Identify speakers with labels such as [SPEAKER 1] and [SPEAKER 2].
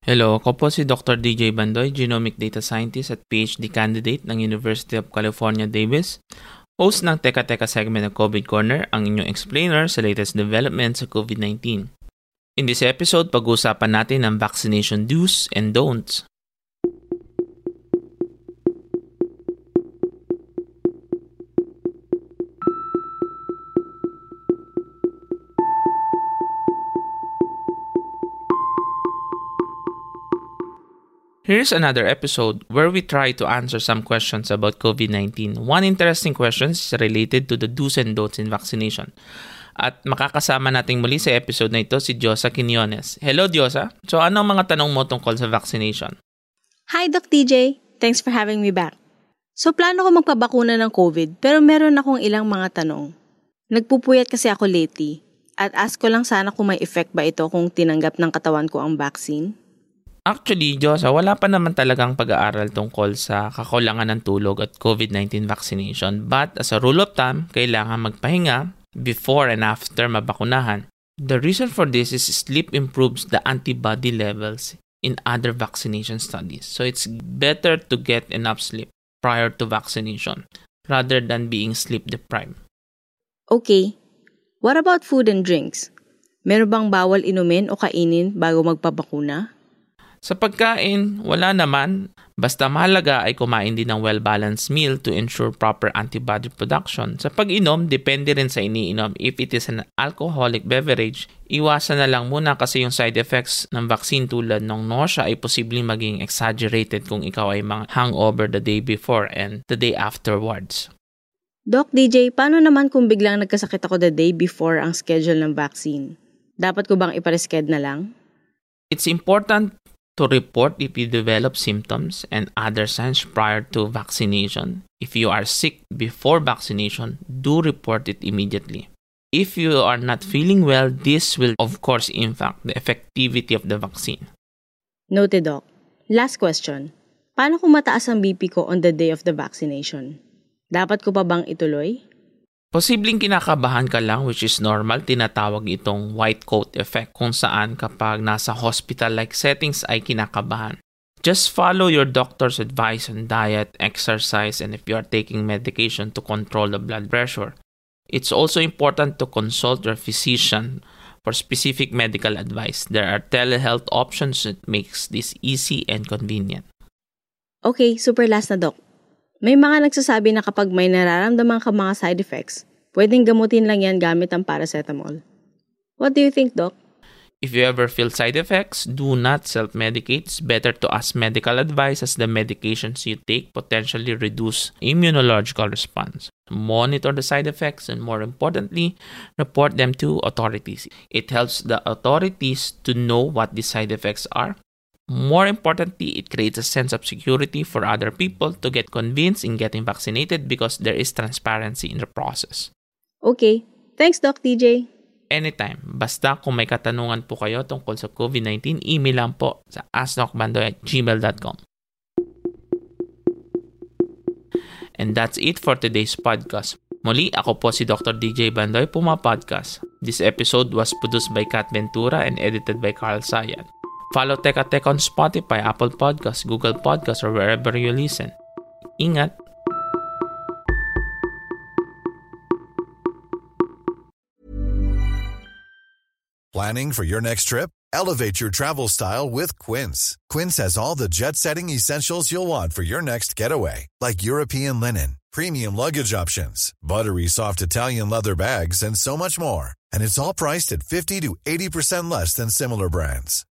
[SPEAKER 1] Hello, ako po si Dr. DJ Bandoy, Genomic Data Scientist at PhD candidate ng University of California, Davis. Host ng Teka Teka segment ng COVID Corner, ang inyong explainer sa latest developments sa COVID-19. In this episode, pag-uusapan natin ang vaccination do's and don'ts. Here's another episode where we try to answer some questions about COVID-19. One interesting question is related to the do's and don'ts in vaccination. At makakasama nating muli sa episode na ito si Diosa Quinones. Hello Diosa! So ano ang mga tanong mo tungkol sa vaccination?
[SPEAKER 2] Hi, Doc DJ. Thanks for having me back. So, plano ko magpabakuna ng COVID, pero meron akong ilang mga tanong. Nagpupuyat kasi ako lately, at ask ko lang sana kung may effect ba ito kung tinanggap ng katawan ko ang vaccine.
[SPEAKER 1] Actually, Diyosa, wala pa naman talagang pag-aaral tungkol sa kakulangan ng tulog at COVID-19 vaccination. But as a rule of thumb, kailangan magpahinga before and after mabakunahan. The reason for this is sleep improves the antibody levels in other vaccination studies. So it's better to get enough sleep prior to vaccination rather than being sleep deprived.
[SPEAKER 2] Okay, what about food and drinks? Meron bang bawal inumin o kainin bago magpabakuna?
[SPEAKER 1] Sa pagkain, wala naman. Basta mahalaga ay kumain din ng well-balanced meal to ensure proper antibody production. Sa pag-inom, depende rin sa iniinom. If it is an alcoholic beverage, iwasan na lang muna kasi yung side effects ng vaccine tulad ng nausea ay posibleng maging exaggerated kung ikaw ay mga hangover the day before and the day afterwards.
[SPEAKER 2] Doc DJ, paano naman kung biglang nagkasakit ako the day before ang schedule ng vaccine? Dapat ko bang iparesched na lang?
[SPEAKER 1] It's important to report if you develop symptoms and other signs prior to vaccination. If you are sick before vaccination, do report it immediately. If you are not feeling well, this will of course impact the effectivity of the vaccine.
[SPEAKER 2] Noted, Doc. Last question. Paano kung mataas ang BP ko on the day of the vaccination? Dapat ko pa bang ituloy?
[SPEAKER 1] Posibleng kinakabahan ka lang which is normal, tinatawag itong white coat effect kung saan kapag nasa hospital-like settings ay kinakabahan. Just follow your doctor's advice on diet, exercise, and if you are taking medication to control the blood pressure. It's also important to consult your physician for specific medical advice. There are telehealth options that makes this easy and convenient.
[SPEAKER 2] Okay, super last na, Doc. May mga nagsasabi na kapag may nararamdaman ka mga side effects, pwedeng gamutin lang yan gamit ang paracetamol. What do you think, Doc?
[SPEAKER 1] If you ever feel side effects, do not self-medicate. It's better to ask medical advice as the medications you take potentially reduce immunological response. Monitor the side effects and more importantly, report them to authorities. It helps the authorities to know what the side effects are. More importantly, it creates a sense of security for other people to get convinced in getting vaccinated because there is transparency in the process.
[SPEAKER 2] Okay. Thanks, Doc DJ.
[SPEAKER 1] anytime. Basta kung may katanungan po kayo tungkol sa COVID-19, email lang po sa gmail.com. And that's it for today's podcast. Muli, ako po si Dr. DJ Bandoy, Puma Podcast. This episode was produced by Kat Ventura and edited by Carl Sayan. Follow Teka Teka on Spotify, Apple Podcasts, Google Podcasts, or wherever you listen. Ingat!
[SPEAKER 3] Planning for your next trip? Elevate your travel style with Quince. Quince has all the jet setting essentials you'll want for your next getaway, like European linen, premium luggage options, buttery soft Italian leather bags, and so much more. And it's all priced at 50 to 80% less than similar brands.